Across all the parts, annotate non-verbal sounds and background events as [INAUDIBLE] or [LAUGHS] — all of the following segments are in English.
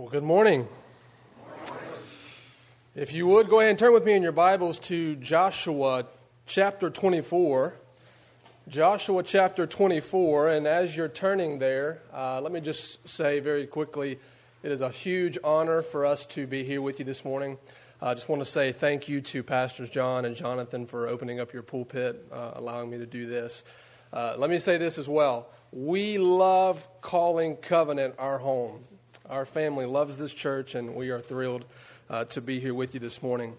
Well, good morning. If you would, go ahead and turn with me in your Bibles to Joshua chapter 24. Joshua chapter 24. And as you're turning there, uh, let me just say very quickly it is a huge honor for us to be here with you this morning. I uh, just want to say thank you to Pastors John and Jonathan for opening up your pulpit, uh, allowing me to do this. Uh, let me say this as well. We love calling Covenant our home. Our family loves this church, and we are thrilled uh, to be here with you this morning.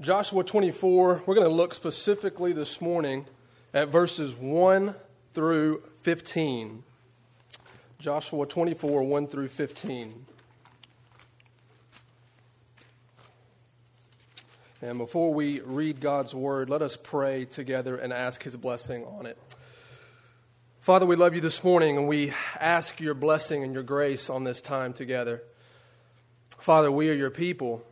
Joshua 24, we're going to look specifically this morning at verses 1 through 15. Joshua 24, 1 through 15. And before we read God's word, let us pray together and ask his blessing on it. Father, we love you this morning and we ask your blessing and your grace on this time together. Father, we are your people.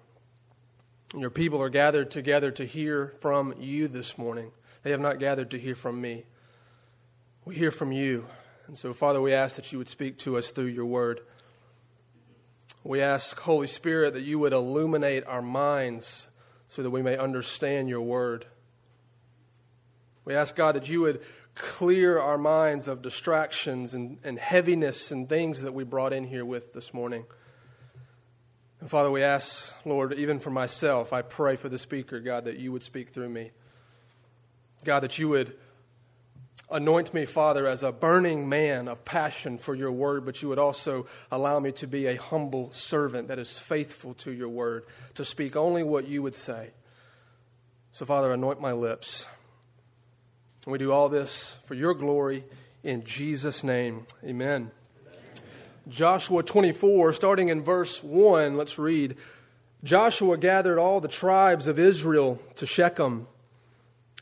Your people are gathered together to hear from you this morning. They have not gathered to hear from me. We hear from you. And so, Father, we ask that you would speak to us through your word. We ask, Holy Spirit, that you would illuminate our minds so that we may understand your word. We ask, God, that you would clear our minds of distractions and, and heaviness and things that we brought in here with this morning. And Father, we ask, Lord, even for myself, I pray for the speaker, God, that you would speak through me. God, that you would anoint me, Father, as a burning man of passion for your word, but you would also allow me to be a humble servant that is faithful to your word, to speak only what you would say. So, Father, anoint my lips. And we do all this for your glory in Jesus' name. Amen. Joshua 24, starting in verse 1, let's read. Joshua gathered all the tribes of Israel to Shechem,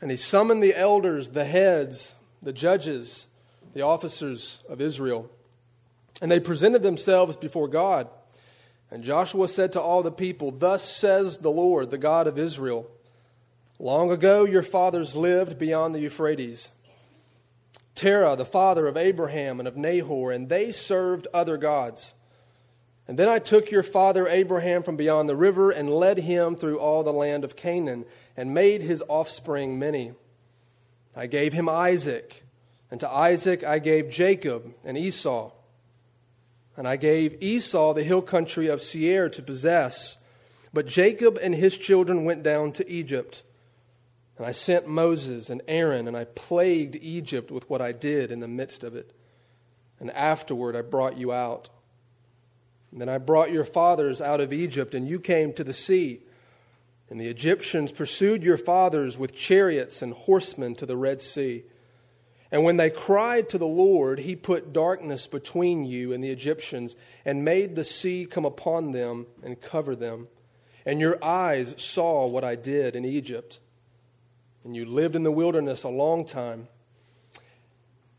and he summoned the elders, the heads, the judges, the officers of Israel. And they presented themselves before God. And Joshua said to all the people, Thus says the Lord, the God of Israel. Long ago, your fathers lived beyond the Euphrates. Terah, the father of Abraham and of Nahor, and they served other gods. And then I took your father Abraham from beyond the river and led him through all the land of Canaan and made his offspring many. I gave him Isaac, and to Isaac I gave Jacob and Esau. And I gave Esau the hill country of Seir to possess. But Jacob and his children went down to Egypt. And I sent Moses and Aaron, and I plagued Egypt with what I did in the midst of it. And afterward I brought you out. And then I brought your fathers out of Egypt, and you came to the sea. And the Egyptians pursued your fathers with chariots and horsemen to the Red Sea. And when they cried to the Lord, he put darkness between you and the Egyptians, and made the sea come upon them and cover them. And your eyes saw what I did in Egypt and you lived in the wilderness a long time.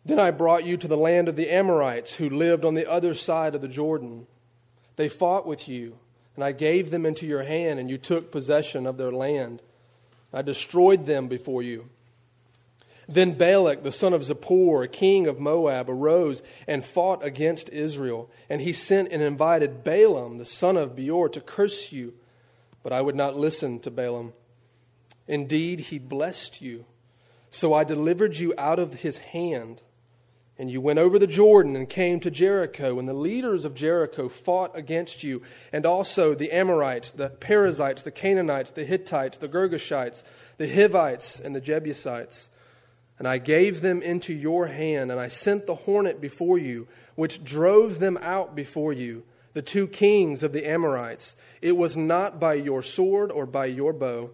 Then I brought you to the land of the Amorites who lived on the other side of the Jordan. They fought with you, and I gave them into your hand, and you took possession of their land. I destroyed them before you. Then Balak, the son of Zippor, king of Moab, arose and fought against Israel. And he sent and invited Balaam, the son of Beor, to curse you. But I would not listen to Balaam. Indeed, he blessed you. So I delivered you out of his hand. And you went over the Jordan and came to Jericho, and the leaders of Jericho fought against you, and also the Amorites, the Perizzites, the Canaanites, the Hittites, the Girgashites, the Hivites, and the Jebusites. And I gave them into your hand, and I sent the hornet before you, which drove them out before you, the two kings of the Amorites. It was not by your sword or by your bow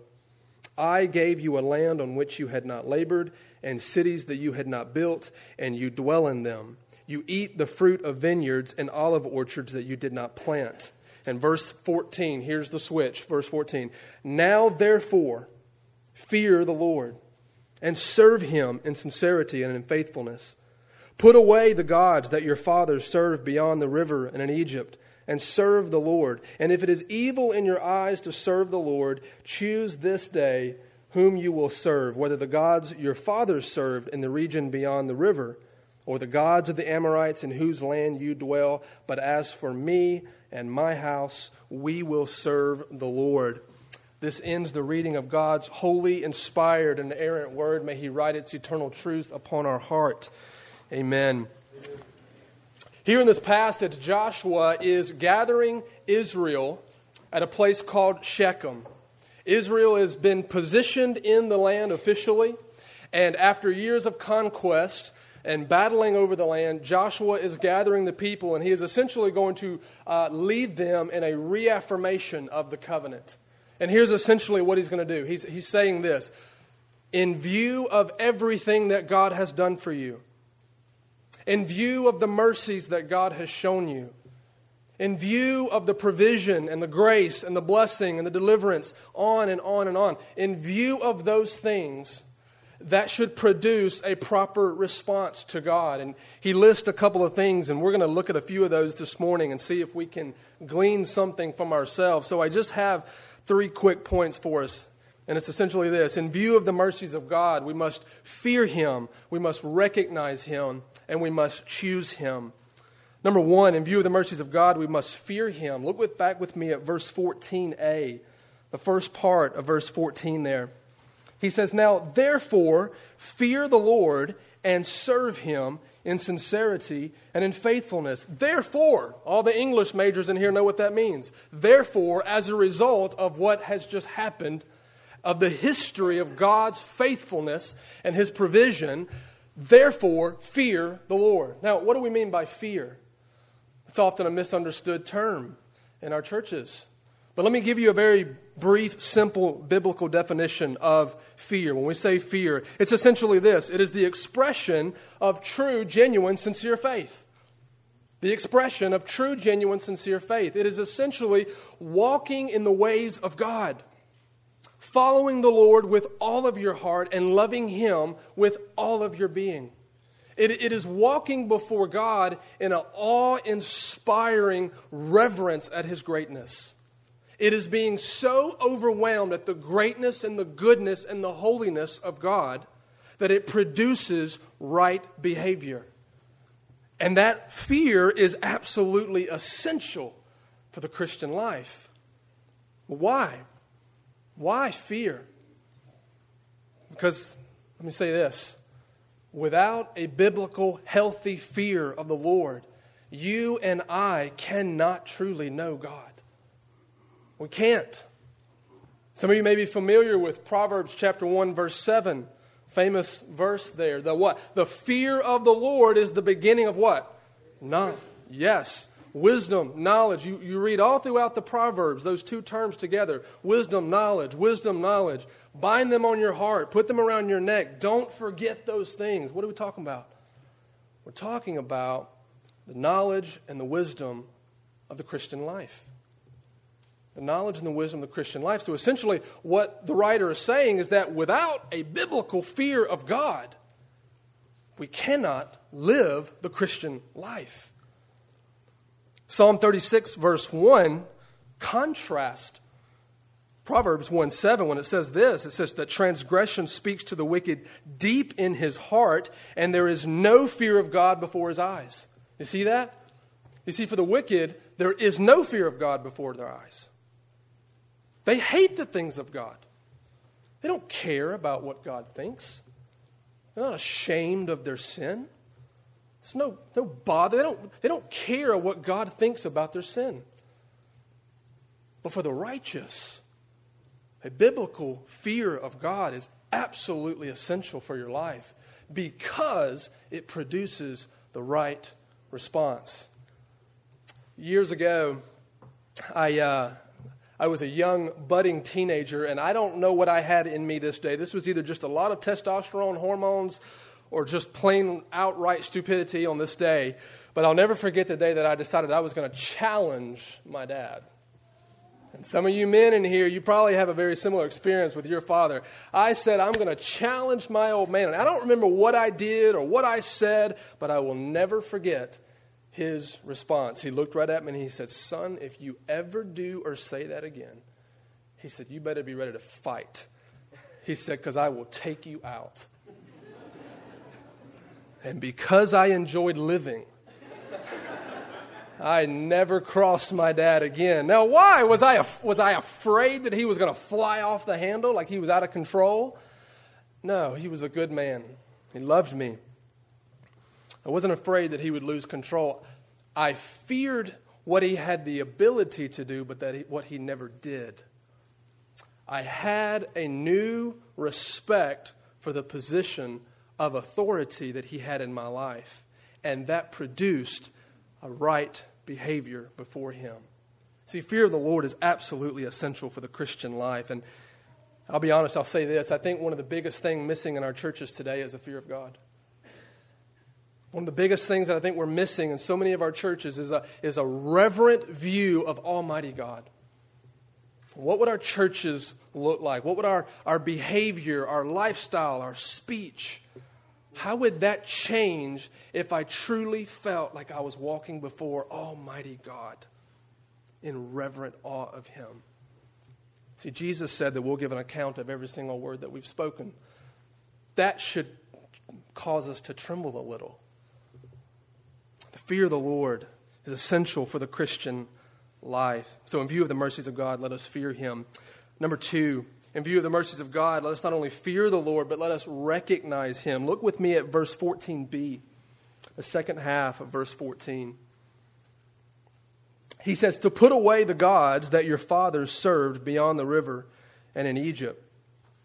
I gave you a land on which you had not labored, and cities that you had not built, and you dwell in them. You eat the fruit of vineyards and olive orchards that you did not plant. And verse 14, here's the switch. Verse 14. Now, therefore, fear the Lord and serve him in sincerity and in faithfulness. Put away the gods that your fathers served beyond the river and in Egypt and serve the Lord. And if it is evil in your eyes to serve the Lord, choose this day whom you will serve, whether the gods your fathers served in the region beyond the river, or the gods of the Amorites in whose land you dwell. But as for me and my house, we will serve the Lord. This ends the reading of God's holy, inspired, and errant word. May He write its eternal truth upon our heart. Amen. Here in this passage, Joshua is gathering Israel at a place called Shechem. Israel has been positioned in the land officially, and after years of conquest, and battling over the land, Joshua is gathering the people, and he is essentially going to uh, lead them in a reaffirmation of the covenant. And here's essentially what he's going to do he's, he's saying this In view of everything that God has done for you, in view of the mercies that God has shown you, in view of the provision and the grace and the blessing and the deliverance, on and on and on, in view of those things, that should produce a proper response to God. And he lists a couple of things, and we're going to look at a few of those this morning and see if we can glean something from ourselves. So I just have three quick points for us. And it's essentially this In view of the mercies of God, we must fear Him, we must recognize Him, and we must choose Him. Number one, in view of the mercies of God, we must fear Him. Look with, back with me at verse 14a, the first part of verse 14 there. He says, Now therefore, fear the Lord and serve him in sincerity and in faithfulness. Therefore, all the English majors in here know what that means. Therefore, as a result of what has just happened, of the history of God's faithfulness and his provision, therefore, fear the Lord. Now, what do we mean by fear? It's often a misunderstood term in our churches. But let me give you a very brief, simple biblical definition of fear. When we say fear, it's essentially this it is the expression of true, genuine, sincere faith. The expression of true, genuine, sincere faith. It is essentially walking in the ways of God, following the Lord with all of your heart and loving Him with all of your being. It, it is walking before God in an awe inspiring reverence at His greatness. It is being so overwhelmed at the greatness and the goodness and the holiness of God that it produces right behavior. And that fear is absolutely essential for the Christian life. Why? Why fear? Because, let me say this without a biblical, healthy fear of the Lord, you and I cannot truly know God. We can't. Some of you may be familiar with Proverbs chapter 1 verse 7. Famous verse there. The what? The fear of the Lord is the beginning of what? None. Yes. Wisdom, knowledge. You, you read all throughout the Proverbs, those two terms together wisdom, knowledge, wisdom, knowledge. Bind them on your heart, put them around your neck. Don't forget those things. What are we talking about? We're talking about the knowledge and the wisdom of the Christian life the knowledge and the wisdom of the Christian life. So essentially, what the writer is saying is that without a biblical fear of God, we cannot live the Christian life. Psalm 36, verse 1, contrast Proverbs 1 7 when it says this. It says that transgression speaks to the wicked deep in his heart, and there is no fear of God before his eyes. You see that? You see, for the wicked, there is no fear of God before their eyes. They hate the things of God. They don't care about what God thinks. They're not ashamed of their sin. It's no, no bother. They don't, they don't care what God thinks about their sin. But for the righteous, a biblical fear of God is absolutely essential for your life because it produces the right response. Years ago, I, uh, I was a young, budding teenager, and I don't know what I had in me this day. This was either just a lot of testosterone hormones or just plain outright stupidity on this day. But I'll never forget the day that I decided I was going to challenge my dad. And some of you men in here, you probably have a very similar experience with your father. I said, I'm going to challenge my old man. And I don't remember what I did or what I said, but I will never forget his response. He looked right at me and he said, Son, if you ever do or say that again, he said, You better be ready to fight. He said, Because I will take you out. And because I enjoyed living, I never crossed my dad again. Now, why? Was I, was I afraid that he was going to fly off the handle like he was out of control? No, he was a good man. He loved me. I wasn't afraid that he would lose control. I feared what he had the ability to do, but that he, what he never did. I had a new respect for the position of authority that he had in my life, and that produced a right behavior before him. See, fear of the Lord is absolutely essential for the Christian life. And I'll be honest, I'll say this. I think one of the biggest things missing in our churches today is a fear of God. One of the biggest things that I think we're missing in so many of our churches is a, is a reverent view of Almighty God. What would our churches look like? What would our, our behavior, our lifestyle, our speech, how would that change if I truly felt like I was walking before Almighty God in reverent awe of Him? See, Jesus said that we'll give an account of every single word that we've spoken. That should cause us to tremble a little. The fear of the Lord is essential for the Christian life. So, in view of the mercies of God, let us fear Him. Number two, in view of the mercies of God, let us not only fear the Lord, but let us recognize him. Look with me at verse 14b, the second half of verse 14. He says, To put away the gods that your fathers served beyond the river and in Egypt,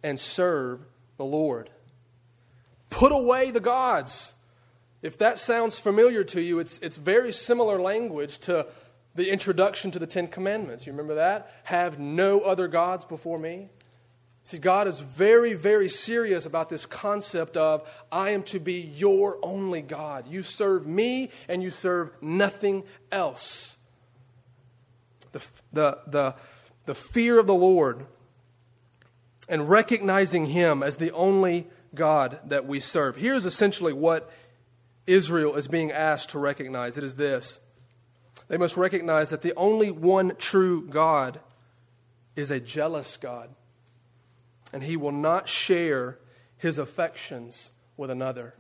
and serve the Lord. Put away the gods. If that sounds familiar to you, it's, it's very similar language to the introduction to the Ten Commandments. You remember that? Have no other gods before me. See, God is very, very serious about this concept of I am to be your only God. You serve me and you serve nothing else. The, the, the, the fear of the Lord and recognizing Him as the only God that we serve. Here's essentially what Israel is being asked to recognize it is this they must recognize that the only one true God is a jealous God and he will not share his affections with another.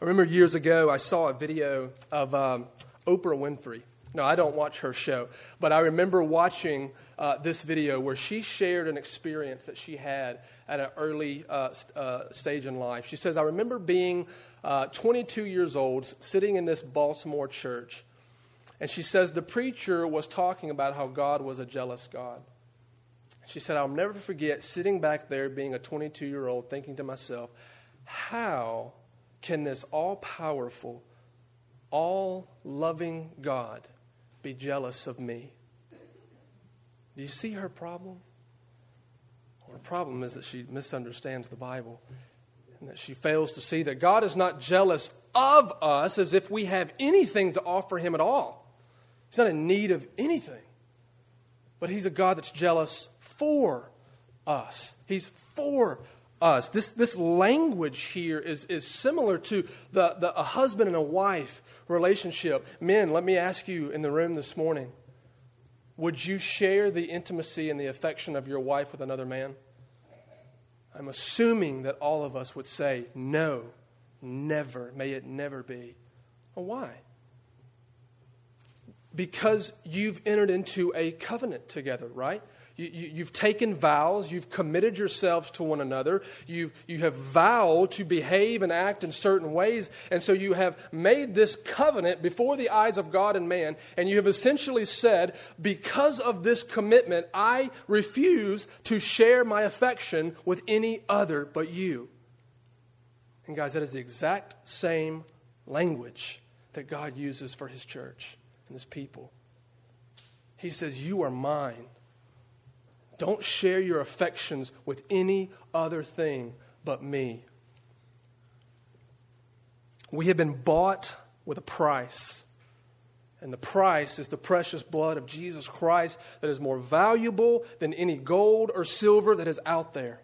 I remember years ago, I saw a video of um, Oprah Winfrey. No, I don't watch her show, but I remember watching uh, this video where she shared an experience that she had at an early uh, uh, stage in life. She says, I remember being uh, 22 years old, sitting in this Baltimore church, and she says the preacher was talking about how God was a jealous God. She said, I'll never forget sitting back there being a 22 year old thinking to myself, how can this all powerful, all loving God be jealous of me? Do you see her problem? Her problem is that she misunderstands the Bible and that she fails to see that God is not jealous of us as if we have anything to offer Him at all. He's not in need of anything, but He's a God that's jealous for us. He's for us. This, this language here is, is similar to the, the, a husband and a wife relationship. Men, let me ask you in the room this morning would you share the intimacy and the affection of your wife with another man? I'm assuming that all of us would say, no, never. May it never be. Well, why? Because you've entered into a covenant together, right? You, have taken vows. You've committed yourselves to one another. You've, you have vowed to behave and act in certain ways. And so you have made this covenant before the eyes of God and man. And you have essentially said, because of this commitment, I refuse to share my affection with any other but you. And guys, that is the exact same language that God uses for his church and his people. He says, You are mine. Don't share your affections with any other thing but me. We have been bought with a price. And the price is the precious blood of Jesus Christ that is more valuable than any gold or silver that is out there.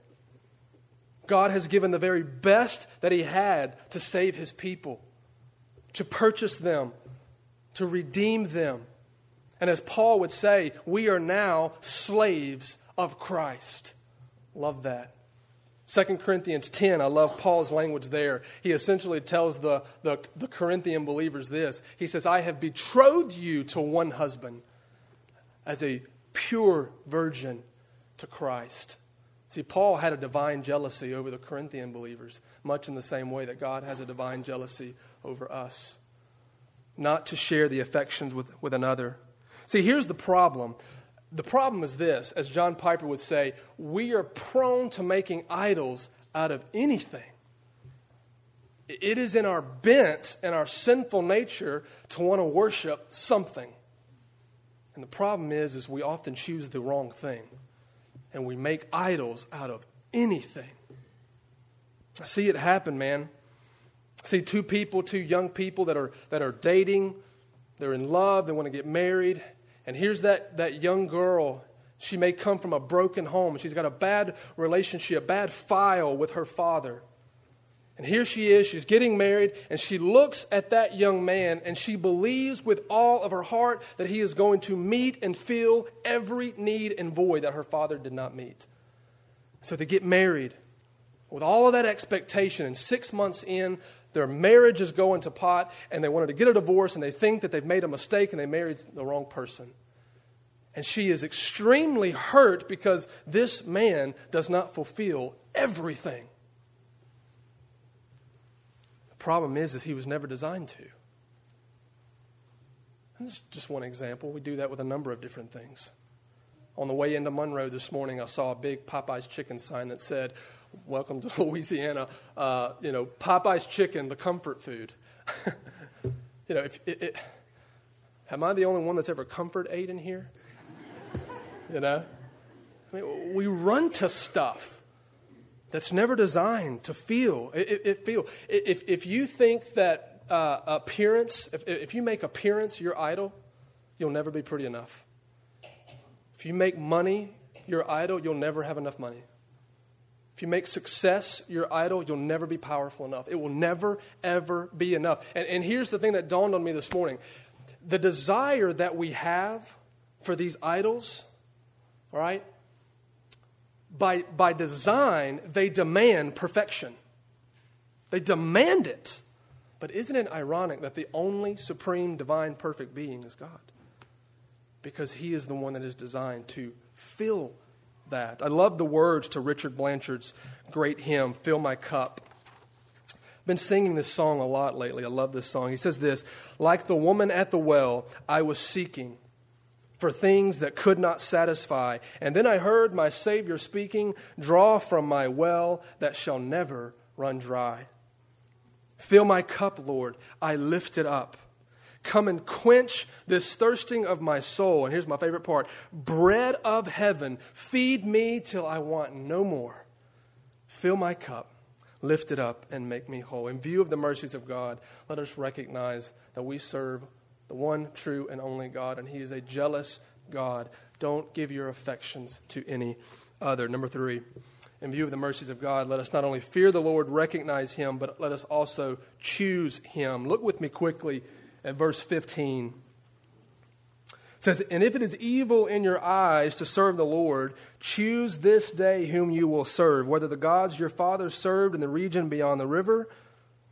God has given the very best that He had to save His people, to purchase them, to redeem them. And as Paul would say, we are now slaves of Christ. Love that. 2 Corinthians 10, I love Paul's language there. He essentially tells the, the, the, Corinthian believers this. He says, I have betrothed you to one husband as a pure virgin to Christ. See, Paul had a divine jealousy over the Corinthian believers, much in the same way that God has a divine jealousy over us. Not to share the affections with, with another. See, here's the problem the problem is this, as John Piper would say, we are prone to making idols out of anything. It is in our bent and our sinful nature to want to worship something. And the problem is, is we often choose the wrong thing. And we make idols out of anything. I see it happen, man. I see two people, two young people that are, that are dating, they're in love, they want to get married, and here's that, that young girl. She may come from a broken home. She's got a bad relationship, a bad file with her father. And here she is, she's getting married, and she looks at that young man and she believes with all of her heart that he is going to meet and fill every need and void that her father did not meet. So they get married with all of that expectation, and six months in, their marriage is going to pot, and they wanted to get a divorce, and they think that they've made a mistake and they married the wrong person. And she is extremely hurt because this man does not fulfill everything. The problem is, that he was never designed to. And this is just one example. We do that with a number of different things. On the way into Monroe this morning, I saw a big Popeye's chicken sign that said, welcome to [LAUGHS] Louisiana. Uh, you know, Popeye's chicken, the comfort food. [LAUGHS] you know, if it, it, am I the only one that's ever comfort ate in here? [LAUGHS] you know, I mean, we run to stuff that's never designed to feel. It, it feel. If if you think that uh, appearance, if if you make appearance your idol, you'll never be pretty enough. If you make money your idol, you'll never have enough money. If you make success your idol, you'll never be powerful enough. It will never, ever be enough. And, and here's the thing that dawned on me this morning the desire that we have for these idols, all right, by, by design, they demand perfection. They demand it. But isn't it ironic that the only supreme, divine, perfect being is God? Because He is the one that is designed to fill that. I love the words to Richard Blanchard's great hymn, Fill My Cup. I've been singing this song a lot lately. I love this song. He says this Like the woman at the well, I was seeking for things that could not satisfy. And then I heard my Savior speaking, Draw from my well that shall never run dry. Fill my cup, Lord. I lift it up. Come and quench this thirsting of my soul. And here's my favorite part bread of heaven, feed me till I want no more. Fill my cup, lift it up, and make me whole. In view of the mercies of God, let us recognize that we serve the one true and only God, and He is a jealous God. Don't give your affections to any other. Number three, in view of the mercies of God, let us not only fear the Lord, recognize Him, but let us also choose Him. Look with me quickly at verse 15. It says, And if it is evil in your eyes to serve the Lord, choose this day whom you will serve, whether the gods your fathers served in the region beyond the river,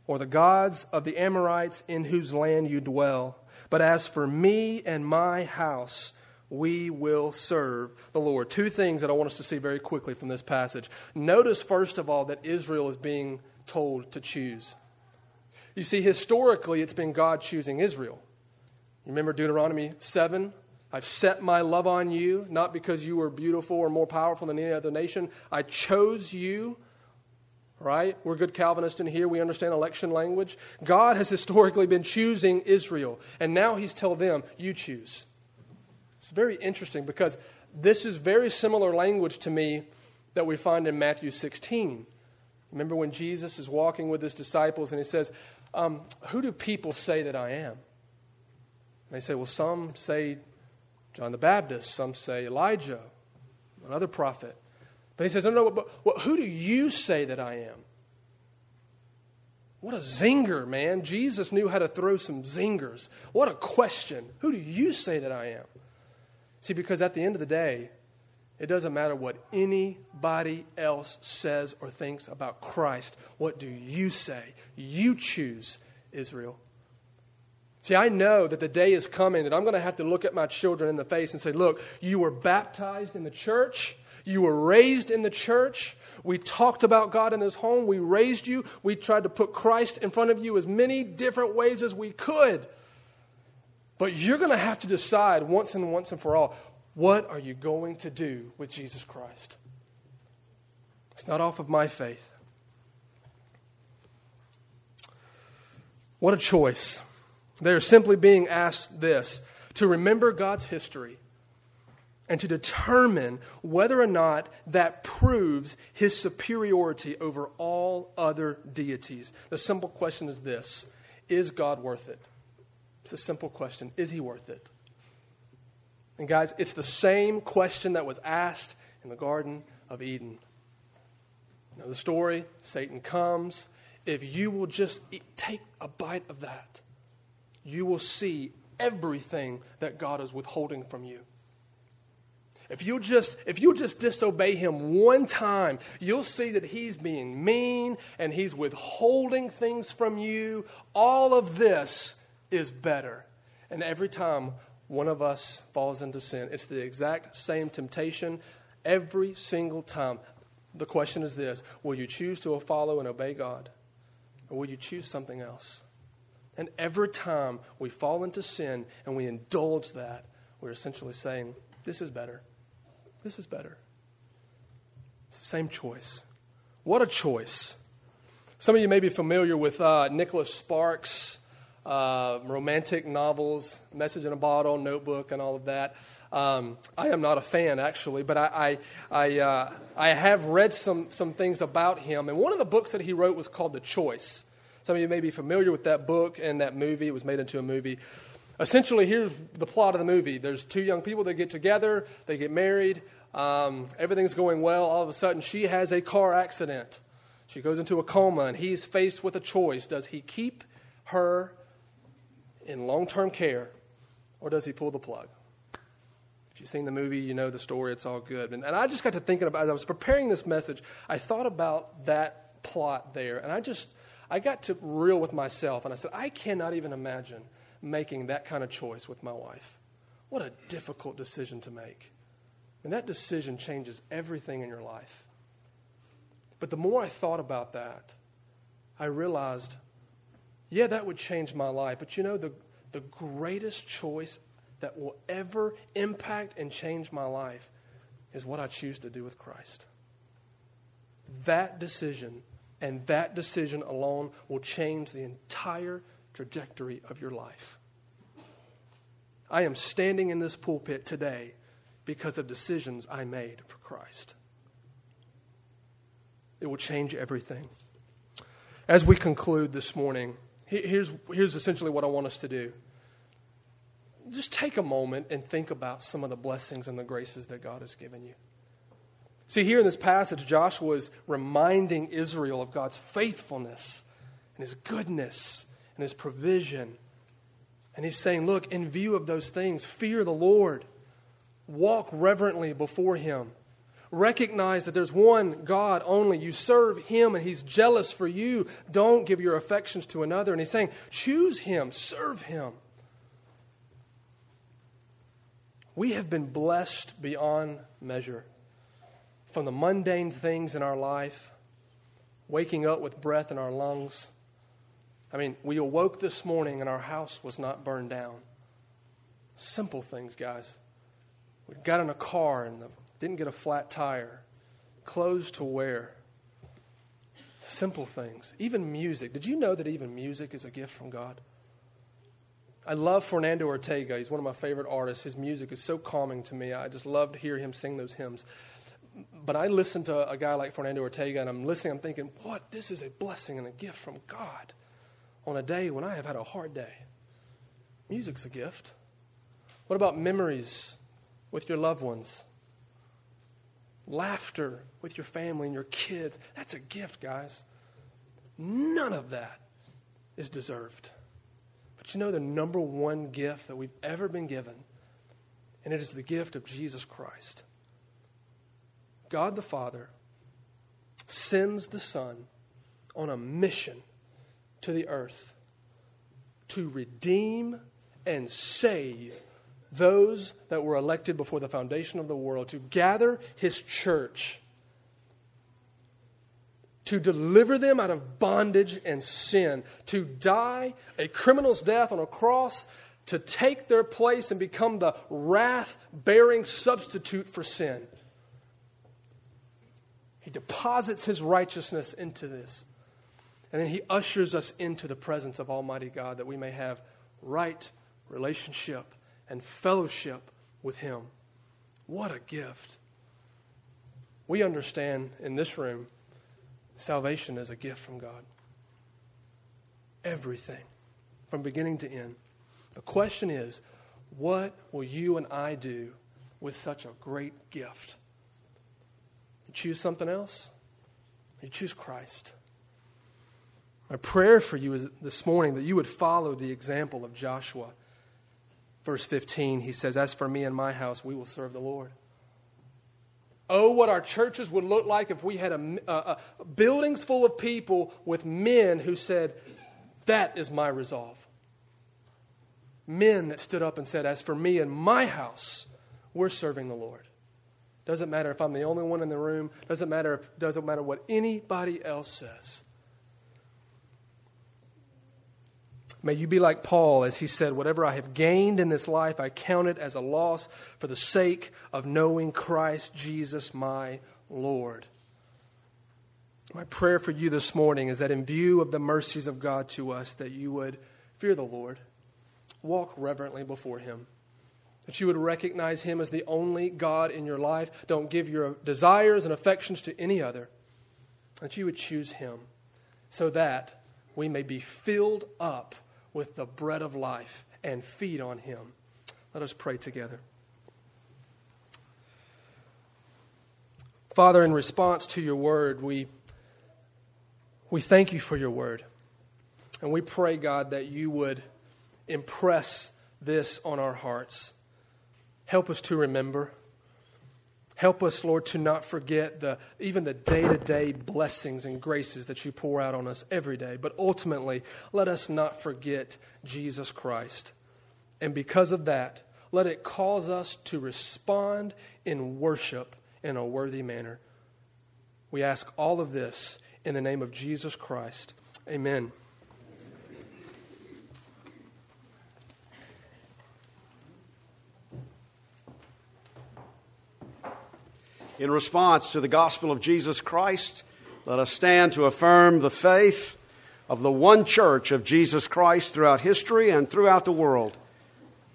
or the gods of the Amorites in whose land you dwell. But as for me and my house, we will serve the Lord. Two things that I want us to see very quickly from this passage. Notice, first of all, that Israel is being told to choose. You see, historically, it's been God choosing Israel. You remember Deuteronomy 7? I've set my love on you, not because you were beautiful or more powerful than any other nation. I chose you. Right? We're good Calvinists in here. We understand election language. God has historically been choosing Israel, and now He's telling them, You choose. It's very interesting because this is very similar language to me that we find in Matthew 16. Remember when Jesus is walking with his disciples and he says, um, Who do people say that I am? And they say, Well, some say John the Baptist, some say Elijah, another prophet. But he says, No, no, but, who do you say that I am? What a zinger, man. Jesus knew how to throw some zingers. What a question. Who do you say that I am? See, because at the end of the day, It doesn't matter what anybody else says or thinks about Christ. What do you say? You choose, Israel. See, I know that the day is coming that I'm going to have to look at my children in the face and say, Look, you were baptized in the church, you were raised in the church. We talked about God in this home. We raised you. We tried to put Christ in front of you as many different ways as we could. But you're going to have to decide once and once and for all what are you going to do with Jesus Christ? It's not off of my faith. What a choice. They are simply being asked this to remember God's history and to determine whether or not that proves his superiority over all other deities. The simple question is this Is God worth it? It's a simple question. Is he worth it? And guys, it's the same question that was asked in the Garden of Eden. Now, the story Satan comes. If you will just eat, take a bite of that, you will see everything that God is withholding from you. If you just if you just disobey him one time, you'll see that he's being mean and he's withholding things from you. All of this is better. And every time one of us falls into sin, it's the exact same temptation every single time. The question is this Will you choose to follow and obey God? Or will you choose something else? And every time we fall into sin and we indulge that, we're essentially saying, This is better. This is better. It's the same choice. What a choice. Some of you may be familiar with uh, Nicholas Sparks' uh, romantic novels, Message in a Bottle, Notebook, and all of that. Um, I am not a fan, actually, but I, I, I, uh, I have read some, some things about him. And one of the books that he wrote was called The Choice. Some of you may be familiar with that book and that movie. It was made into a movie. Essentially, here's the plot of the movie there's two young people that get together, they get married, um, everything's going well. All of a sudden, she has a car accident. She goes into a coma, and he's faced with a choice. Does he keep her in long term care, or does he pull the plug? If you've seen the movie, you know the story, it's all good. And, and I just got to thinking about, as I was preparing this message, I thought about that plot there, and I just, I got to real with myself, and I said, I cannot even imagine making that kind of choice with my wife. What a difficult decision to make. And that decision changes everything in your life. But the more I thought about that, I realized yeah, that would change my life. But you know, the, the greatest choice that will ever impact and change my life is what I choose to do with Christ. That decision and that decision alone will change the entire trajectory of your life. I am standing in this pulpit today because of decisions I made for Christ. It will change everything. As we conclude this morning, Here's, here's essentially what I want us to do. Just take a moment and think about some of the blessings and the graces that God has given you. See, here in this passage, Joshua is reminding Israel of God's faithfulness and his goodness and his provision. And he's saying, Look, in view of those things, fear the Lord, walk reverently before him Recognize that there's one God only. You serve Him and He's jealous for you. Don't give your affections to another. And He's saying, choose Him, serve Him. We have been blessed beyond measure from the mundane things in our life, waking up with breath in our lungs. I mean, we awoke this morning and our house was not burned down. Simple things, guys. We got in a car and the didn't get a flat tire, clothes to wear, simple things, even music. Did you know that even music is a gift from God? I love Fernando Ortega. He's one of my favorite artists. His music is so calming to me. I just love to hear him sing those hymns. But I listen to a guy like Fernando Ortega, and I'm listening, I'm thinking, what? This is a blessing and a gift from God on a day when I have had a hard day. Music's a gift. What about memories with your loved ones? Laughter with your family and your kids. That's a gift, guys. None of that is deserved. But you know the number one gift that we've ever been given, and it is the gift of Jesus Christ. God the Father sends the Son on a mission to the earth to redeem and save those that were elected before the foundation of the world, to gather his church, to deliver them out of bondage and sin, to die a criminal's death on a cross, to take their place and become the wrath bearing substitute for sin. He deposits his righteousness into this. And then he ushers us into the presence of Almighty God that we may have right relationship and fellowship with him. What a gift. We understand in this room salvation is a gift from God. Everything, from beginning to end. The question is, what will you and I do with such a great gift? You choose something else? You choose Christ. My prayer for you is this morning that you would follow the example of Joshua. Verse 15, he says, As for me and my house, we will serve the Lord. Oh, what our churches would look like if we had a, a, a buildings full of people with men who said, That is my resolve. Men that stood up and said, As for me and my house, we're serving the Lord. Doesn't matter if I'm the only one in the room, doesn't matter if, doesn't matter what anybody else says. May you be like Paul as he said, Whatever I have gained in this life, I count it as a loss for the sake of knowing Christ Jesus my Lord. My prayer for you this morning is that in view of the mercies of God to us, that you would fear the Lord, walk reverently before him, that you would recognize him as the only God in your life. Don't give your desires and affections to any other, that you would choose him so that we may be filled up with the bread of life and feed on him. Let us pray together. Father, in response to your word, we, we thank you for your word. And we pray, God, that you would impress this on our hearts. Help us to remember. Help us, Lord, to not forget the, even the day to day blessings and graces that you pour out on us every day. But ultimately, let us not forget Jesus Christ. And because of that, let it cause us to respond in worship in a worthy manner. We ask all of this in the name of Jesus Christ. Amen. In response to the gospel of Jesus Christ, let us stand to affirm the faith of the one church of Jesus Christ throughout history and throughout the world.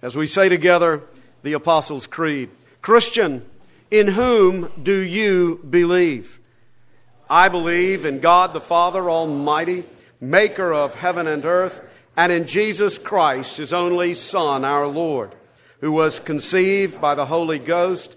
As we say together the Apostles' Creed Christian, in whom do you believe? I believe in God the Father Almighty, maker of heaven and earth, and in Jesus Christ, his only Son, our Lord, who was conceived by the Holy Ghost